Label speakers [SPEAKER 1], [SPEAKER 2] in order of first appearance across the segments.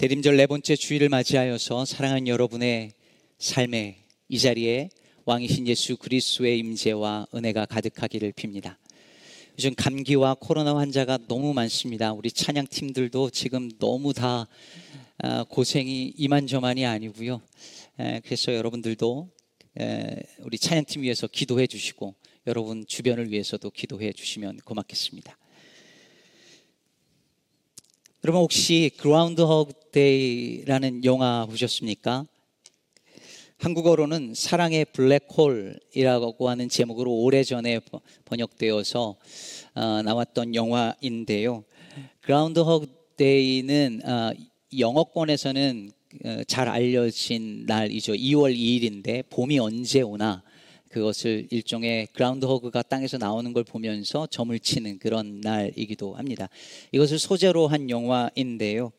[SPEAKER 1] 대림절 네 번째 주일을 맞이하여서 사랑하는 여러분의 삶에 이 자리에 왕이신 예수 그리스도의 임재와 은혜가 가득하기를 빕니다. 요즘 감기와 코로나 환자가 너무 많습니다. 우리 찬양 팀들도 지금 너무 다 아, 고생이 이만저만이 아니고요. 그래서 여러분들도 우리 찬양팀 위해서 기도해 주시고 여러분 주변을 위해서도 기도해 주시면 고맙겠습니다. 여러분 혹시 Groundhog Day라는 영화 보셨습니까? 한국어로는 사랑의 블랙홀이라고 하는 제목으로 오래전에 번역되어서 어, 나왔던 영화인데요. Groundhog Day는 어, 영어권에서는 어, 잘 알려진 날이죠. 2월 2일인데 봄이 언제 오나 그것을 일종의 groundhog가 땅에서 나오는 걸 보면서 점을 치는 그런 날이기도 합니다. 이것을 소재로 한 영화인데요.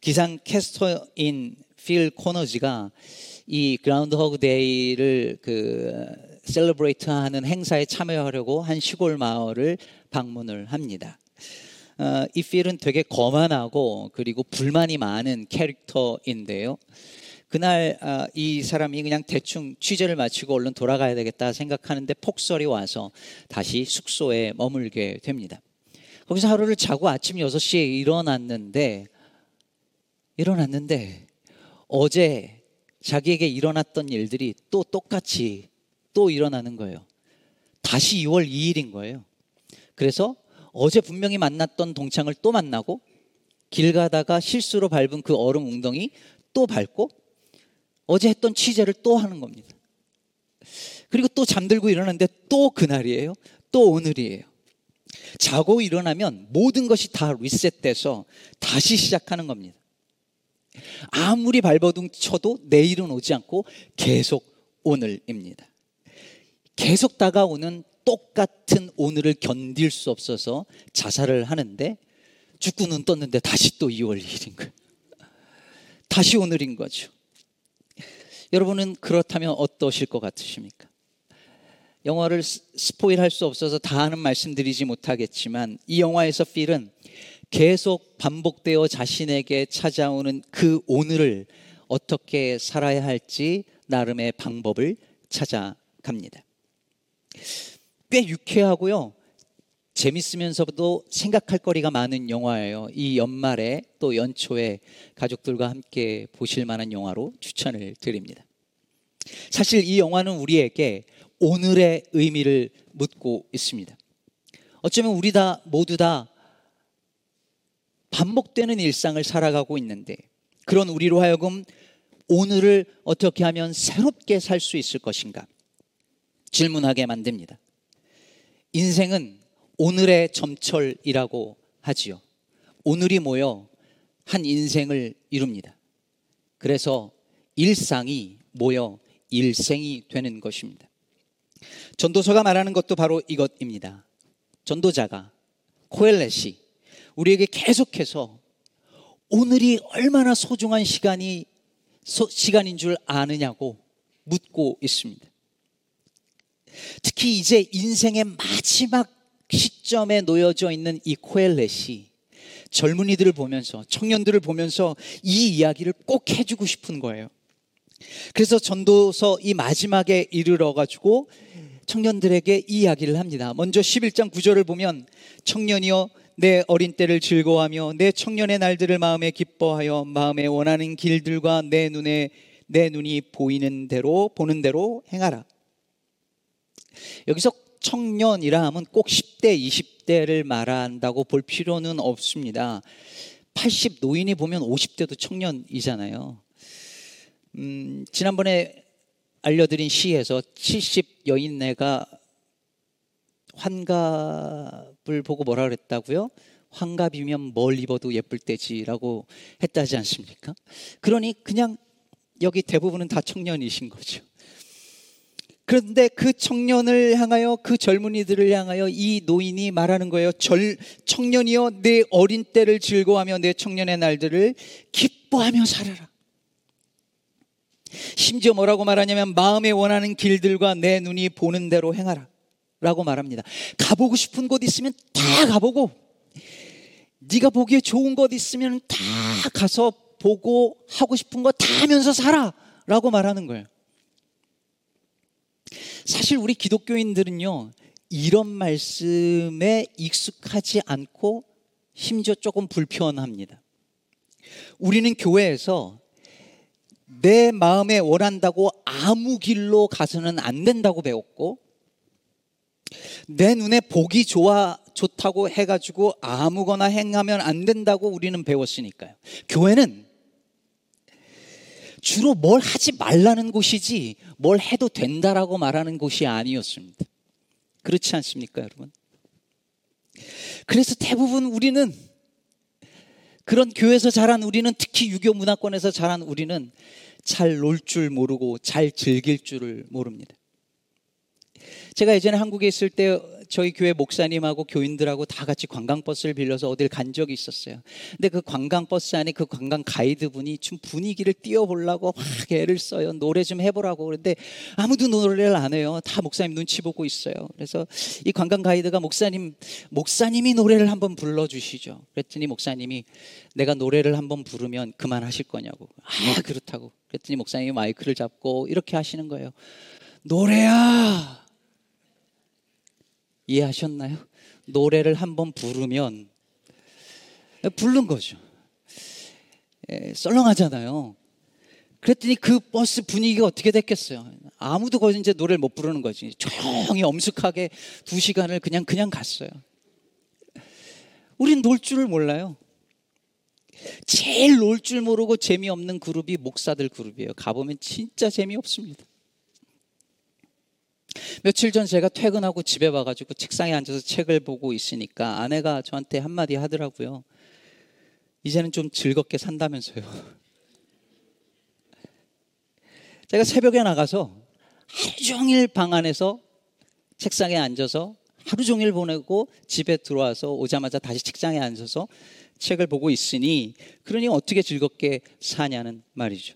[SPEAKER 1] 기상 캐스터인 필 코너스가 이 Groundhog Day를 그 celebrate 하는 행사에 참여하려고 한 시골 마을을 방문을 합니다. 어, 이 필은 되게 거만하고 그리고 불만이 많은 캐릭터인데요. 그날 아, 이 사람이 그냥 대충 취재를 마치고 얼른 돌아가야 되겠다 생각하는데 폭설이 와서 다시 숙소에 머물게 됩니다. 거기서 하루를 자고 아침 6시에 일어났는데 일어났는데 어제 자기에게 일어났던 일들이 또 똑같이 또 일어나는 거예요. 다시 2월 2일인 거예요. 그래서 어제 분명히 만났던 동창을 또 만나고 길 가다가 실수로 밟은 그 얼음 웅덩이 또 밟고 어제 했던 취재를 또 하는 겁니다. 그리고 또 잠들고 일어났는데 또 그날이에요. 또 오늘이에요. 자고 일어나면 모든 것이 다 리셋돼서 다시 시작하는 겁니다. 아무리 발버둥 쳐도 내일은 오지 않고 계속 오늘입니다. 계속 다가오는 똑같은 오늘을 견딜 수 없어서 자살을 하는데 죽고 눈 떴는데 다시 또 2월 2일인 거예요. 다시 오늘인 거죠. 여러분은 그렇다면 어떠실 것 같으십니까? 영화를 스포일 할 수 없어서 다 하는 말씀드리지 못하겠지만 이 영화에서 필은 계속 반복되어 자신에게 찾아오는 그 오늘을 어떻게 살아야 할지 나름의 방법을 찾아갑니다. 꽤 유쾌하고요. 재밌으면서도 생각할 거리가 많은 영화예요. 이 연말에 또 연초에 가족들과 함께 보실 만한 영화로 추천을 드립니다. 사실 이 영화는 우리에게 오늘의 의미를 묻고 있습니다. 어쩌면 우리 다 모두 다 반복되는 일상을 살아가고 있는데 그런 우리로 하여금 오늘을 어떻게 하면 새롭게 살 수 있을 것인가 질문하게 만듭니다. 인생은 오늘의 점철이라고 하지요. 오늘이 모여 한 인생을 이룹니다. 그래서 일상이 모여 일생이 되는 것입니다. 전도서가 말하는 것도 바로 이것입니다. 전도자가 코엘렛이 우리에게 계속해서 오늘이 얼마나 소중한 시간이 소, 시간인 줄 아느냐고 묻고 있습니다. 특히 이제 인생의 마지막 시점에 놓여져 있는 이 코엘렛이 젊은이들을 보면서 청년들을 보면서 이 이야기를 꼭 해주고 싶은 거예요. 그래서 전도서 이 마지막에 이르러 가지고 청년들에게 이 이야기를 합니다. 먼저 11장 9절을 보면 청년이여 내 어린 때를 즐거워하며 내 청년의 날들을 마음에 기뻐하여 마음에 원하는 길들과 내 눈에 내 눈이 보이는 대로 보는 대로 행하라. 여기서 청년이라 하면 꼭 10대, 20대를 말한다고 볼 필요는 없습니다. 80 노인이 보면 50대도 청년이잖아요. 음, 지난번에 알려드린 시에서 70 여인네가 환갑을 보고 뭐라 그랬다고요? 환갑이면 뭘 입어도 예쁠 때지라고 했다지 않습니까? 그러니 그냥 여기 대부분은 다 청년이신 거죠. 그런데 그 청년을 향하여 그 젊은이들을 향하여 이 노인이 말하는 거예요. 절, 청년이여 내 어린 때를 즐거워하며 내 청년의 날들을 기뻐하며 살아라. 심지어 뭐라고 말하냐면 마음에 원하는 길들과 내 눈이 보는 대로 행하라. 라고 말합니다. 가보고 싶은 곳 있으면 다 가보고 네가 보기에 좋은 곳 있으면 다 가서 보고 하고 싶은 거 다 하면서 살아. 라고 말하는 거예요. 사실 우리 기독교인들은요, 이런 말씀에 익숙하지 않고 심지어 조금 불편합니다. 우리는 교회에서 내 마음에 원한다고 아무 길로 가서는 안 된다고 배웠고, 내 눈에 보기 좋아, 좋다고 해가지고 아무거나 행하면 안 된다고 우리는 배웠으니까요. 교회는 주로 뭘 하지 말라는 곳이지 뭘 해도 된다라고 말하는 곳이 아니었습니다. 그렇지 않습니까, 여러분? 그래서 대부분 우리는 그런 교회에서 자란 우리는 특히 유교 문화권에서 자란 우리는 잘 놀 줄 모르고 잘 즐길 줄을 모릅니다. 제가 예전에 한국에 있을 때 저희 교회 목사님하고 교인들하고 다 같이 관광버스를 빌려서 어딜 간 적이 있었어요. 근데 그 관광버스 안에 그 관광 가이드분이 좀 분위기를 띄워보려고 막 애를 써요. 노래 좀 해보라고. 그런데 아무도 노래를 안 해요. 다 목사님 눈치 보고 있어요. 그래서 이 관광 가이드가 목사님, 목사님이 노래를 한번 불러주시죠. 그랬더니 목사님이 내가 노래를 한번 부르면 그만하실 거냐고. 아, 그렇다고. 그랬더니 목사님이 마이크를 잡고 이렇게 하시는 거예요. 노래야! 이해하셨나요? 노래를 한번 부르면 부른 거죠. 에, 썰렁하잖아요. 그랬더니 그 버스 분위기가 어떻게 됐겠어요? 아무도 거기 이제 노래를 못 부르는 거지. 조용히 엄숙하게 두 시간을 그냥 그냥 갔어요. 우린 놀 줄을 몰라요. 제일 놀 줄 모르고 재미없는 그룹이 목사들 그룹이에요. 가보면 진짜 재미없습니다. 며칠 전 제가 퇴근하고 집에 와가지고 책상에 앉아서 책을 보고 있으니까 아내가 저한테 한마디 하더라고요. 이제는 좀 즐겁게 산다면서요. 제가 새벽에 나가서 하루 종일 방 안에서 책상에 앉아서 하루 종일 보내고 집에 들어와서 오자마자 다시 책상에 앉아서 책을 보고 있으니 그러니 어떻게 즐겁게 사냐는 말이죠.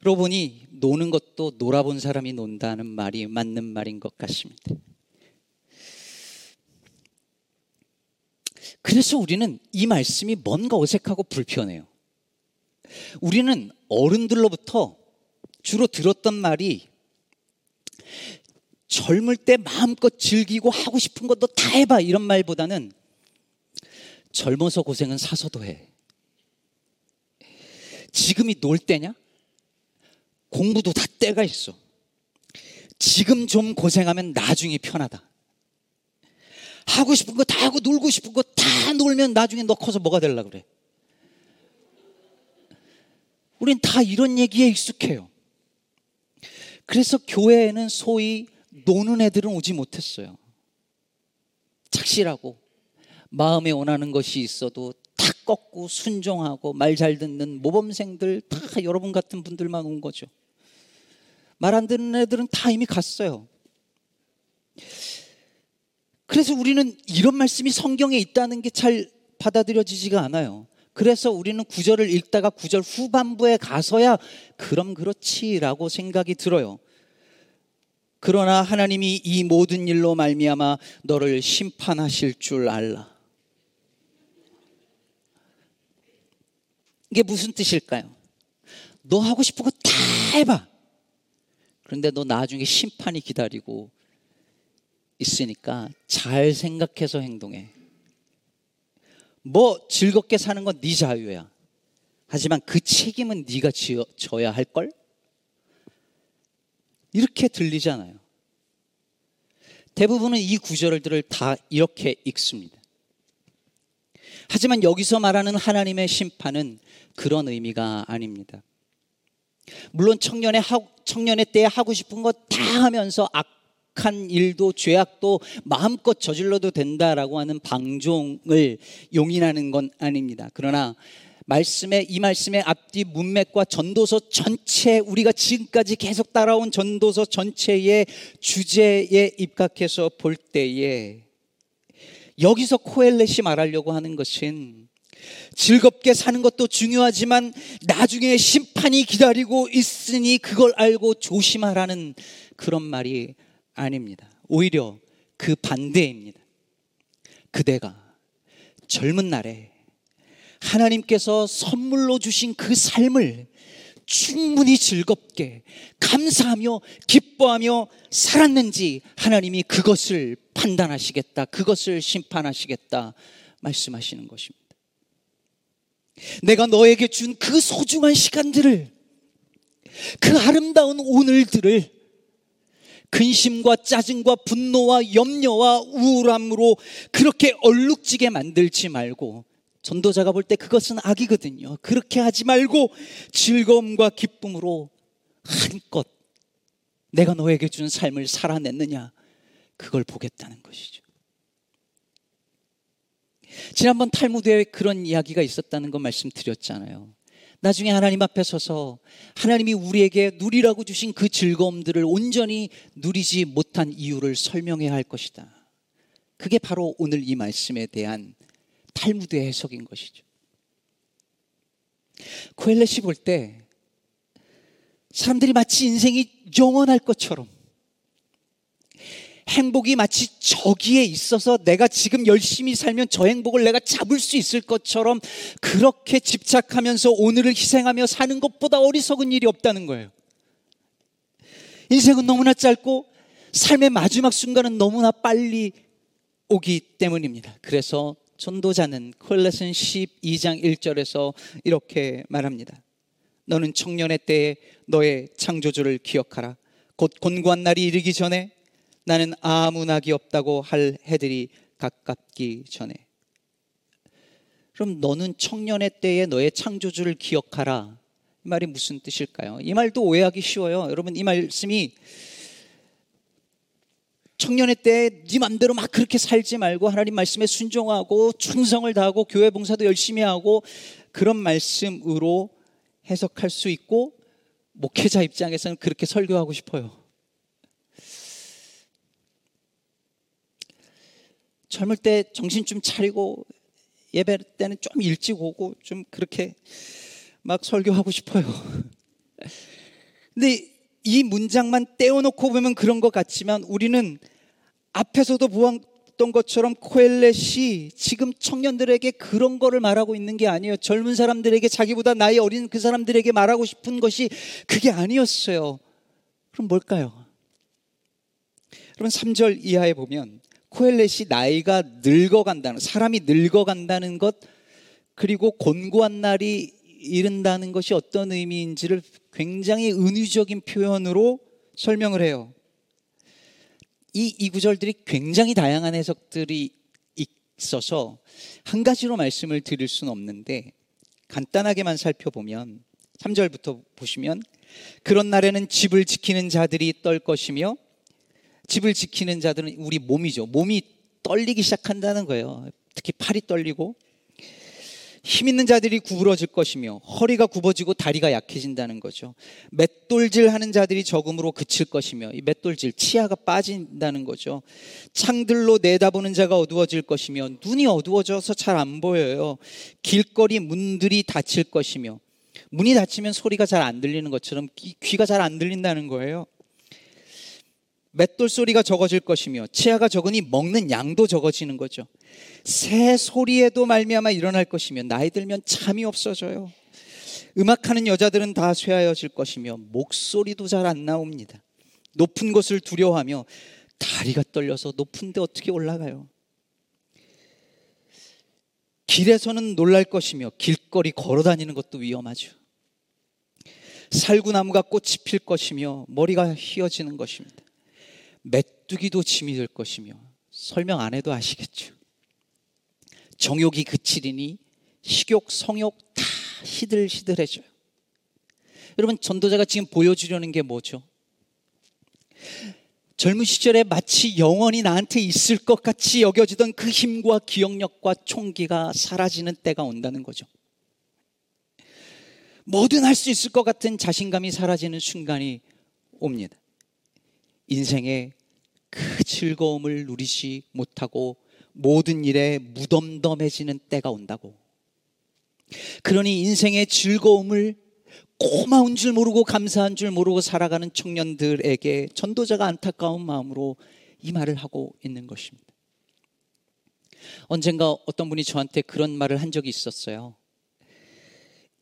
[SPEAKER 1] 그러고 보니 노는 것도 놀아본 사람이 논다는 말이 맞는 말인 것 같습니다. 그래서 우리는 이 말씀이 뭔가 어색하고 불편해요. 우리는 어른들로부터 주로 들었던 말이 젊을 때 마음껏 즐기고 하고 싶은 것도 다 해봐 이런 말보다는 젊어서 고생은 사서도 해. 지금이 놀 때냐? 공부도 다 때가 있어. 지금 좀 고생하면 나중에 편하다. 하고 싶은 거 다 하고 놀고 싶은 거 다 놀면 나중에 너 커서 뭐가 될라 그래. 우린 다 이런 얘기에 익숙해요. 그래서 교회에는 소위 노는 애들은 오지 못했어요. 착실하고 마음에 원하는 것이 있어도 탁 꺾고 순종하고 말 잘 듣는 모범생들 다 여러분 같은 분들만 온 거죠. 말 안 듣는 애들은 다 이미 갔어요. 그래서 우리는 이런 말씀이 성경에 있다는 게 잘 받아들여지지가 않아요. 그래서 우리는 구절을 읽다가 구절 후반부에 가서야 그럼 그렇지라고 생각이 들어요. 그러나 하나님이 이 모든 일로 말미암아 너를 심판하실 줄 알라. 이게 무슨 뜻일까요? 너 하고 싶은 거 다 해봐. 그런데 너 나중에 심판이 기다리고 있으니까 잘 생각해서 행동해. 뭐 즐겁게 사는 건 네 자유야. 하지만 그 책임은 네가 지어, 져야 할 걸? 이렇게 들리잖아요. 대부분은 이 구절들을 다 이렇게 읽습니다. 하지만 여기서 말하는 하나님의 심판은 그런 의미가 아닙니다. 물론 청년의 하, 청년의 때에 하고 싶은 거 다 하면서 악한 일도 죄악도 마음껏 저질러도 된다라고 하는 방종을 용인하는 건 아닙니다. 그러나 말씀의 이 말씀의 앞뒤 문맥과 전도서 전체 우리가 지금까지 계속 따라온 전도서 전체의 주제에 입각해서 볼 때에 여기서 코엘렛이 말하려고 하는 것은 즐겁게 사는 것도 중요하지만 나중에 심판이 기다리고 있으니 그걸 알고 조심하라는 그런 말이 아닙니다. 오히려 그 반대입니다. 그대가 젊은 날에 하나님께서 선물로 주신 그 삶을 충분히 즐겁게 감사하며 기뻐하며 살았는지 하나님이 그것을 판단하시겠다. 그것을 심판하시겠다. 말씀하시는 것입니다. 내가 너에게 준 그 소중한 시간들을 그 아름다운 오늘들을 근심과 짜증과 분노와 염려와 우울함으로 그렇게 얼룩지게 만들지 말고 전도자가 볼 때 그것은 악이거든요. 그렇게 하지 말고 즐거움과 기쁨으로 한껏 내가 너에게 준 삶을 살아냈느냐 그걸 보겠다는 것이죠. 지난번 탈무드에 그런 이야기가 있었다는 거 말씀드렸잖아요. 나중에 하나님 앞에 서서 하나님이 우리에게 누리라고 주신 그 즐거움들을 온전히 누리지 못한 이유를 설명해야 할 것이다. 그게 바로 오늘 이 말씀에 대한 탈무드의 해석인 것이죠. 코엘렛이 볼 때 사람들이 마치 인생이 영원할 것처럼 행복이 마치 저기에 있어서 내가 지금 열심히 살면 저 행복을 내가 잡을 수 있을 것처럼 그렇게 집착하면서 오늘을 희생하며 사는 것보다 어리석은 일이 없다는 거예요. 인생은 너무나 짧고 삶의 마지막 순간은 너무나 빨리 오기 때문입니다. 그래서 전도자는 콜레슨 12장 1절에서 이렇게 말합니다. 너는 청년의 때에 너의 창조주를 기억하라. 곧 곤고한 날이 이르기 전에 나는 아무 낙이 없다고 할 해들이 가깝기 전에. 그럼 너는 청년의 때에 너의 창조주를 기억하라. 이 말이 무슨 뜻일까요? 이 말도 오해하기 쉬워요. 여러분 이 말씀이 청년의 때에 네 맘대로 막 그렇게 살지 말고 하나님 말씀에 순종하고 충성을 다하고 교회 봉사도 열심히 하고 그런 말씀으로 해석할 수 있고 목회자 입장에서는 그렇게 설교하고 싶어요. 젊을 때 정신 좀 차리고 예배 때는 좀 일찍 오고 좀 그렇게 막 설교하고 싶어요. 근데 이 문장만 떼어놓고 보면 그런 것 같지만 우리는 앞에서도 보았던 것처럼 코엘렛이 지금 청년들에게 그런 거를 말하고 있는 게 아니에요. 젊은 사람들에게 자기보다 나이 어린 그 사람들에게 말하고 싶은 것이 그게 아니었어요. 그럼 뭘까요? 여러분 3절 이하에 보면 코엘렛이 나이가 늙어간다는 사람이 늙어간다는 것 그리고 곤고한 날이 이른다는 것이 어떤 의미인지를 굉장히 은유적인 표현으로 설명을 해요. 이, 이 구절들이 굉장히 다양한 해석들이 있어서 한 가지로 말씀을 드릴 수는 없는데 간단하게만 살펴보면 3절부터 보시면 그런 날에는 집을 지키는 자들이 떨 것이며 집을 지키는 자들은 우리 몸이죠. 몸이 떨리기 시작한다는 거예요. 특히 팔이 떨리고 힘 있는 자들이 구부러질 것이며 허리가 굽어지고 다리가 약해진다는 거죠. 맷돌질 하는 자들이 적음으로 그칠 것이며 이 맷돌질 치아가 빠진다는 거죠. 창들로 내다보는 자가 어두워질 것이며 눈이 어두워져서 잘 안 보여요. 길거리 문들이 닫힐 것이며 문이 닫히면 소리가 잘 안 들리는 것처럼 귀 가 잘 안 들린다는 거예요. 맷돌 소리가 적어질 것이며 치아가 적으니 먹는 양도 적어지는 거죠. 새 소리에도 말미암아 일어날 것이며 나이 들면 잠이 없어져요. 음악하는 여자들은 다 쇠하여질 것이며 목소리도 잘 안 나옵니다. 높은 곳을 두려워하며 다리가 떨려서 높은데 어떻게 올라가요? 길에서는 놀랄 것이며 길거리 걸어 다니는 것도 위험하죠. 살구나무가 꽃이 필 것이며 머리가 휘어지는 것입니다. 메뚜기도 짐이 될 것이며 설명 안 해도 아시겠죠. 정욕이 그치리니 식욕, 성욕 다 시들시들해져요. 여러분 전도자가 지금 보여주려는 게 뭐죠? 젊은 시절에 마치 영원히 나한테 있을 것 같이 여겨지던 그 힘과 기억력과 총기가 사라지는 때가 온다는 거죠. 뭐든 할 수 있을 것 같은 자신감이 사라지는 순간이 옵니다. 인생의 그 즐거움을 누리지 못하고 모든 일에 무덤덤해지는 때가 온다고. 그러니 인생의 즐거움을 고마운 줄 모르고 감사한 줄 모르고 살아가는 청년들에게 전도자가 안타까운 마음으로 이 말을 하고 있는 것입니다. 언젠가 어떤 분이 저한테 그런 말을 한 적이 있었어요.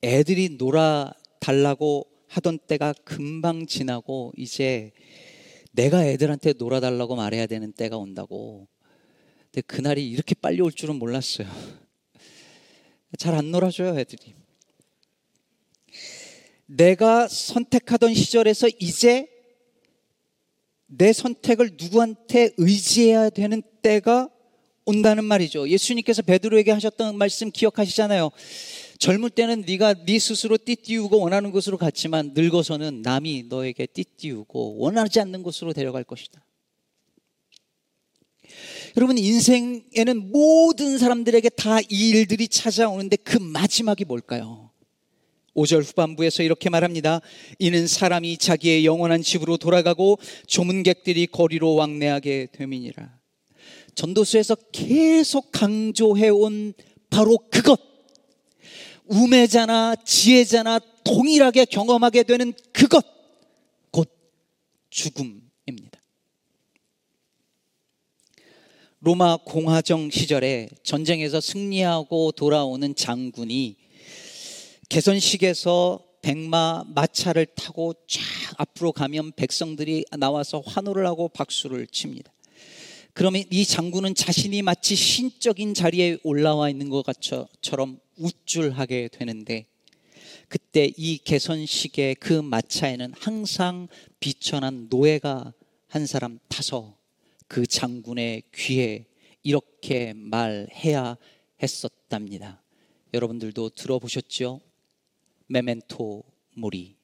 [SPEAKER 1] 애들이 놀아 달라고 하던 때가 금방 지나고 이제 내가 애들한테 놀아달라고 말해야 되는 때가 온다고. 근데 그날이 이렇게 빨리 올 줄은 몰랐어요. 잘 안 놀아줘요, 애들이. 내가 선택하던 시절에서 이제 내 선택을 누구한테 의지해야 되는 때가 온다는 말이죠. 예수님께서 베드로에게 하셨던 말씀 기억하시잖아요. 젊을 때는 네가 네 스스로 띠띠우고 원하는 곳으로 갔지만 늙어서는 남이 너에게 띠띠우고 원하지 않는 곳으로 데려갈 것이다. 여러분 인생에는 모든 사람들에게 다 이 일들이 찾아오는데 그 마지막이 뭘까요? 5절 후반부에서 이렇게 말합니다. 이는 사람이 자기의 영원한 집으로 돌아가고 조문객들이 거리로 왕래하게 됨이니라. 전도서에서 계속 강조해온 바로 그것. 우매자나 지혜자나 동일하게 경험하게 되는 그것. 곧 죽음입니다. 로마 공화정 시절에 전쟁에서 승리하고 돌아오는 장군이 개선식에서 백마 마차를 타고 쫙 앞으로 가면 백성들이 나와서 환호를 하고 박수를 칩니다. 그러면 이 장군은 자신이 마치 신적인 자리에 올라와 있는 것처럼 우쭐하게 되는데 그때 이 개선식의 그 마차에는 항상 비천한 노예가 한 사람 타서 그 장군의 귀에 이렇게 말해야 했었답니다. 여러분들도 들어보셨죠? 메멘토 모리.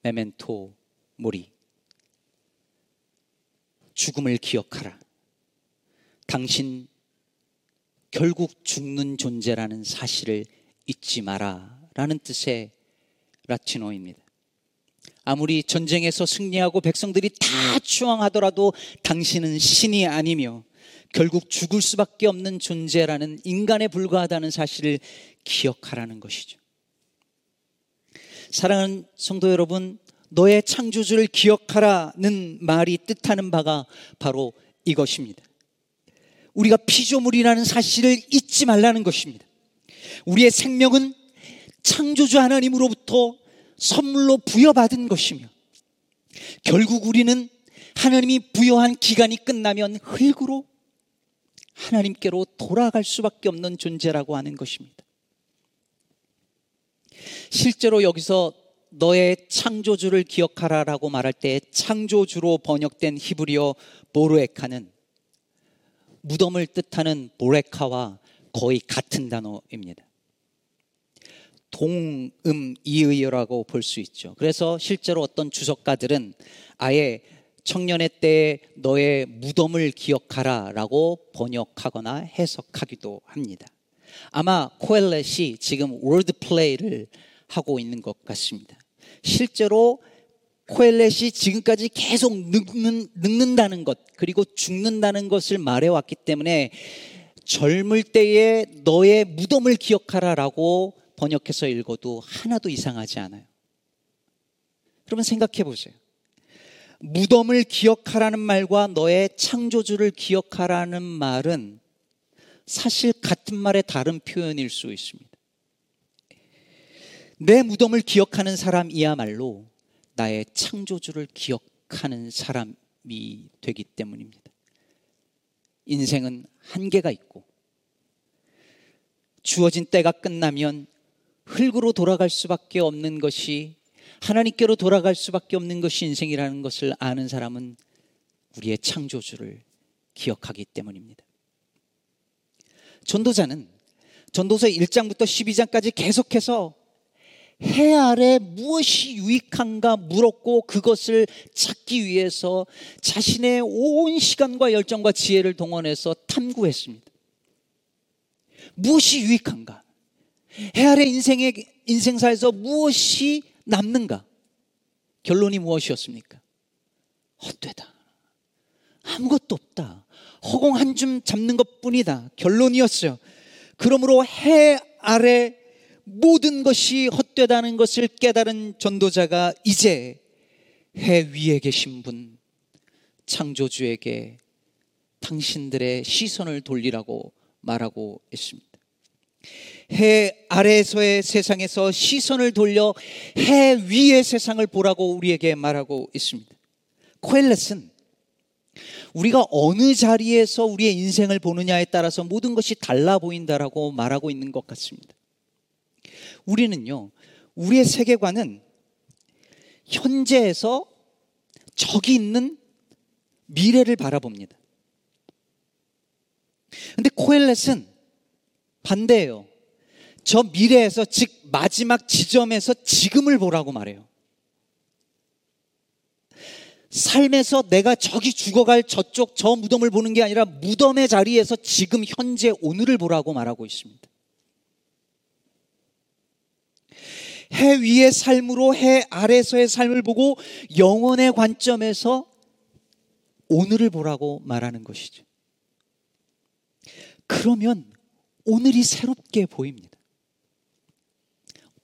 [SPEAKER 1] 메멘토 모리. 죽음을 기억하라. 당신 결국 죽는 존재라는 사실을 잊지 마라. 라는 뜻의 라틴어입니다. 아무리 전쟁에서 승리하고 백성들이 다 추앙하더라도 당신은 신이 아니며 결국 죽을 수밖에 없는 존재라는 인간에 불과하다는 사실을 기억하라는 것이죠. 사랑하는 성도 여러분, 너의 창조주를 기억하라는 말이 뜻하는 바가 바로 이것입니다. 우리가 피조물이라는 사실을 잊지 말라는 것입니다. 우리의 생명은 창조주 하나님으로부터 선물로 부여받은 것이며 결국 우리는 하나님이 부여한 기간이 끝나면 흙으로 하나님께로 돌아갈 수밖에 없는 존재라고 하는 것입니다. 실제로 여기서 너의 창조주를 기억하라라고 말할 때 창조주로 번역된 히브리어 보르에카는 무덤을 뜻하는 보레카와 거의 같은 단어입니다. 동음이의어라고 볼 수 있죠. 그래서 실제로 어떤 주석가들은 아예 청년의 때에 너의 무덤을 기억하라 라고 번역하거나 해석하기도 합니다. 아마 코엘렛이 지금 월드플레이를 하고 있는 것 같습니다. 실제로 코엘렛이 지금까지 계속 늙는, 늙는다는 것, 그리고 죽는다는 것을 말해왔기 때문에 젊을 때에 너의 무덤을 기억하라 라고 번역해서 읽어도 하나도 이상하지 않아요. 그러면 생각해 보세요. 무덤을 기억하라는 말과 너의 창조주를 기억하라는 말은 사실 같은 말의 다른 표현일 수 있습니다. 내 무덤을 기억하는 사람이야말로 나의 창조주를 기억하는 사람이 되기 때문입니다. 인생은 한계가 있고 주어진 때가 끝나면 흙으로 돌아갈 수밖에 없는 것이 하나님께로 돌아갈 수밖에 없는 것이 인생이라는 것을 아는 사람은 우리의 창조주를 기억하기 때문입니다. 전도자는 전도서 1장부터 12장까지 계속해서 해 아래 무엇이 유익한가 물었고 그것을 찾기 위해서 자신의 온 시간과 열정과 지혜를 동원해서 탐구했습니다. 무엇이 유익한가? 해 아래 인생의 인생사에서 무엇이 남는가? 결론이 무엇이었습니까? 헛되다. 아무것도 없다. 허공 한 줌 잡는 것 뿐이다. 결론이었어요. 그러므로 해 아래 모든 것이 헛 되다는 것을 깨달은 전도자가 이제 해 위에 계신 분, 창조주에게 당신들의 시선을 돌리라고 말하고 있습니다. 해 아래에서의 세상에서 시선을 돌려 해 위의 세상을 보라고 우리에게 말하고 있습니다. 코엘렛은 우리가 어느 자리에서 우리의 인생을 보느냐에 따라서 모든 것이 달라 보인다라고 말하고 있는 것 같습니다. 우리는요, 우리의 세계관은 현재에서 저기 있는 미래를 바라봅니다. 근데 코엘렛은 반대예요. 저 미래에서 즉 마지막 지점에서 지금을 보라고 말해요. 삶에서 내가 저기 죽어갈 저쪽 저 무덤을 보는 게 아니라 무덤의 자리에서 지금 현재 오늘을 보라고 말하고 있습니다. 해 위의 삶으로 해 아래서의 삶을 보고 영혼의 관점에서 오늘을 보라고 말하는 것이죠. 그러면 오늘이 새롭게 보입니다.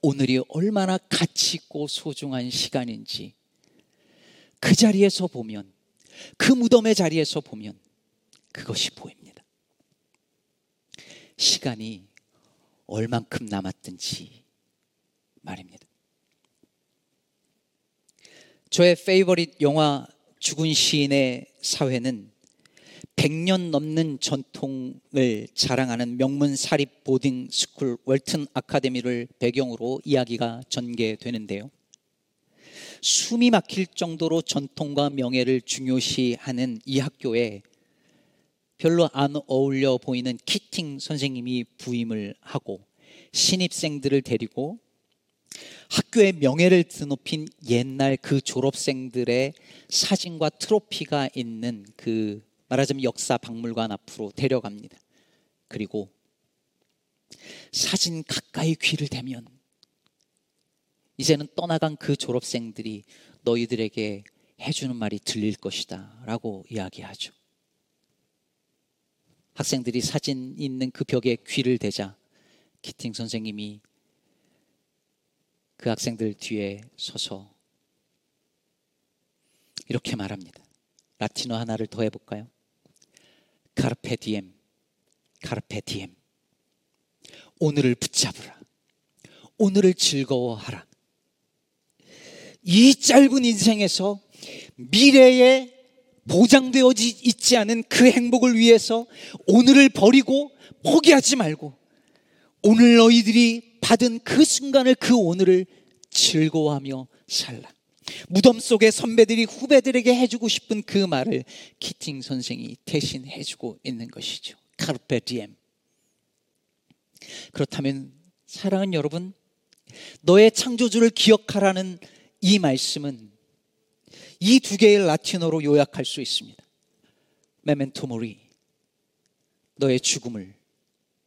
[SPEAKER 1] 오늘이 얼마나 가치 있고 소중한 시간인지 그 자리에서 보면 그 무덤의 자리에서 보면 그것이 보입니다. 시간이 얼만큼 남았든지 말입니다. 저의 페이버릿 영화 죽은 시인의 사회는 100년 넘는 전통을 자랑하는 명문 사립 boarding school 웰튼 아카데미를 배경으로 이야기가 전개되는데요. 숨이 막힐 정도로 전통과 명예를 중요시하는 이 학교에 별로 안 어울려 보이는 키팅 선생님이 부임을 하고 신입생들을 데리고 학교의 명예를 드높인 옛날 그 졸업생들의 사진과 트로피가 있는 그 말하자면 역사 박물관 앞으로 데려갑니다. 그리고 사진 가까이 귀를 대면 이제는 떠나간 그 졸업생들이 너희들에게 해주는 말이 들릴 것이다 라고 이야기하죠. 학생들이 사진 있는 그 벽에 귀를 대자 키팅 선생님이 그 학생들 뒤에 서서 이렇게 말합니다. 라틴어 하나를 더 해볼까요? 카르페 디엠, 카르페 디엠. 오늘을 붙잡으라. 오늘을 즐거워하라. 이 짧은 인생에서 미래에 보장되어 있지 않은 그 행복을 위해서 오늘을 버리고 포기하지 말고 오늘 너희들이 받은 그 순간을 그 오늘을 즐거워하며 살라. 무덤 속에 선배들이 후배들에게 해주고 싶은 그 말을 키팅 선생이 대신 해주고 있는 것이죠. 카르페 디엠. 그렇다면 사랑하는 여러분, 너의 창조주를 기억하라는 이 말씀은 이 두 개의 라틴어로 요약할 수 있습니다. 메멘토 모리. 너의 죽음을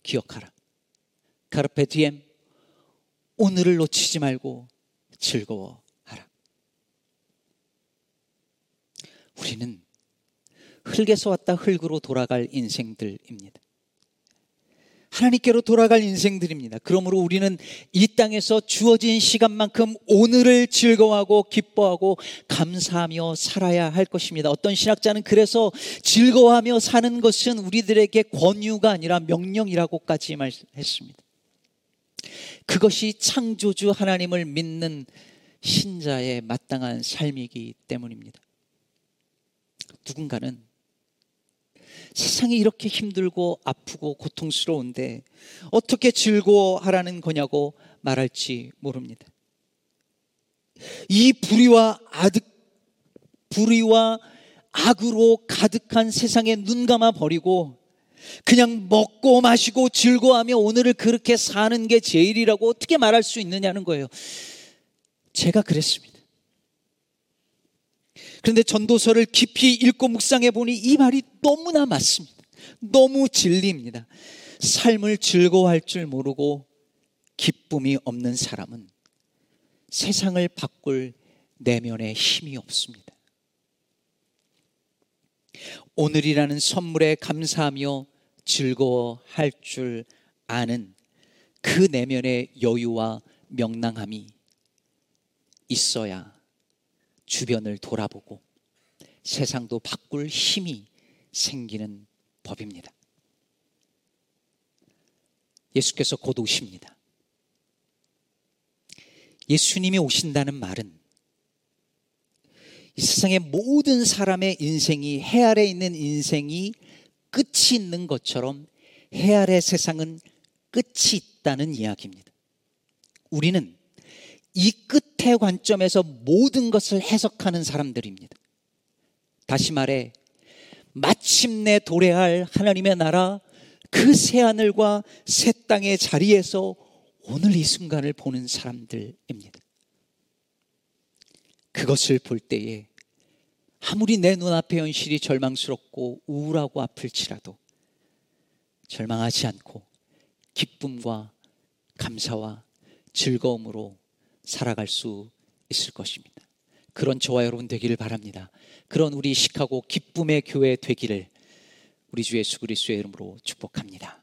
[SPEAKER 1] 기억하라. 카르페 디엠. 오늘을 놓치지 말고 즐거워 우리는 흙에서 왔다 흙으로 돌아갈 인생들입니다. 하나님께로 돌아갈 인생들입니다. 그러므로 우리는 이 땅에서 주어진 시간만큼 오늘을 즐거워하고 기뻐하고 감사하며 살아야 할 것입니다. 어떤 신학자는 그래서 즐거워하며 사는 것은 우리들에게 권유가 아니라 명령이라고까지 말했습니다. 그것이 창조주 하나님을 믿는 신자의 마땅한 삶이기 때문입니다. 누군가는 세상이 이렇게 힘들고 아프고 고통스러운데 어떻게 즐거워하라는 거냐고 말할지 모릅니다. 이 불의와 아득, 불의와 악으로 가득한 세상에 눈 감아 버리고 그냥 먹고 마시고 즐거워하며 오늘을 그렇게 사는 게 제일이라고 어떻게 말할 수 있느냐는 거예요. 제가 그랬습니다. 그런데 전도서를 깊이 읽고 묵상해 보니 이 말이 너무나 맞습니다. 너무 진리입니다. 삶을 즐거워할 줄 모르고 기쁨이 없는 사람은 세상을 바꿀 내면에 힘이 없습니다. 오늘이라는 선물에 감사하며 즐거워할 줄 아는 그 내면의 여유와 명랑함이 있어야 주변을 돌아보고 세상도 바꿀 힘이 생기는 법입니다. 예수께서 곧 오십니다. 예수님이 오신다는 말은 이 세상의 모든 사람의 인생이 해 아래 있는 인생이 끝이 있는 것처럼 해 아래 세상은 끝이 있다는 이야기입니다. 우리는 이 끝의 관점에서 모든 것을 해석하는 사람들입니다. 다시 말해, 마침내 도래할 하나님의 나라, 그 새하늘과 새 땅의 자리에서 오늘 이 순간을 보는 사람들입니다. 그것을 볼 때에 아무리 내 눈앞의 현실이 절망스럽고 우울하고 아플지라도 절망하지 않고 기쁨과 감사와 즐거움으로 살아갈 수 있을 것입니다. 그런 저와 여러분 되기를 바랍니다. 그런 우리 시카고 기쁨의 교회 되기를 우리 주 예수 그리스도의 이름으로 축복합니다.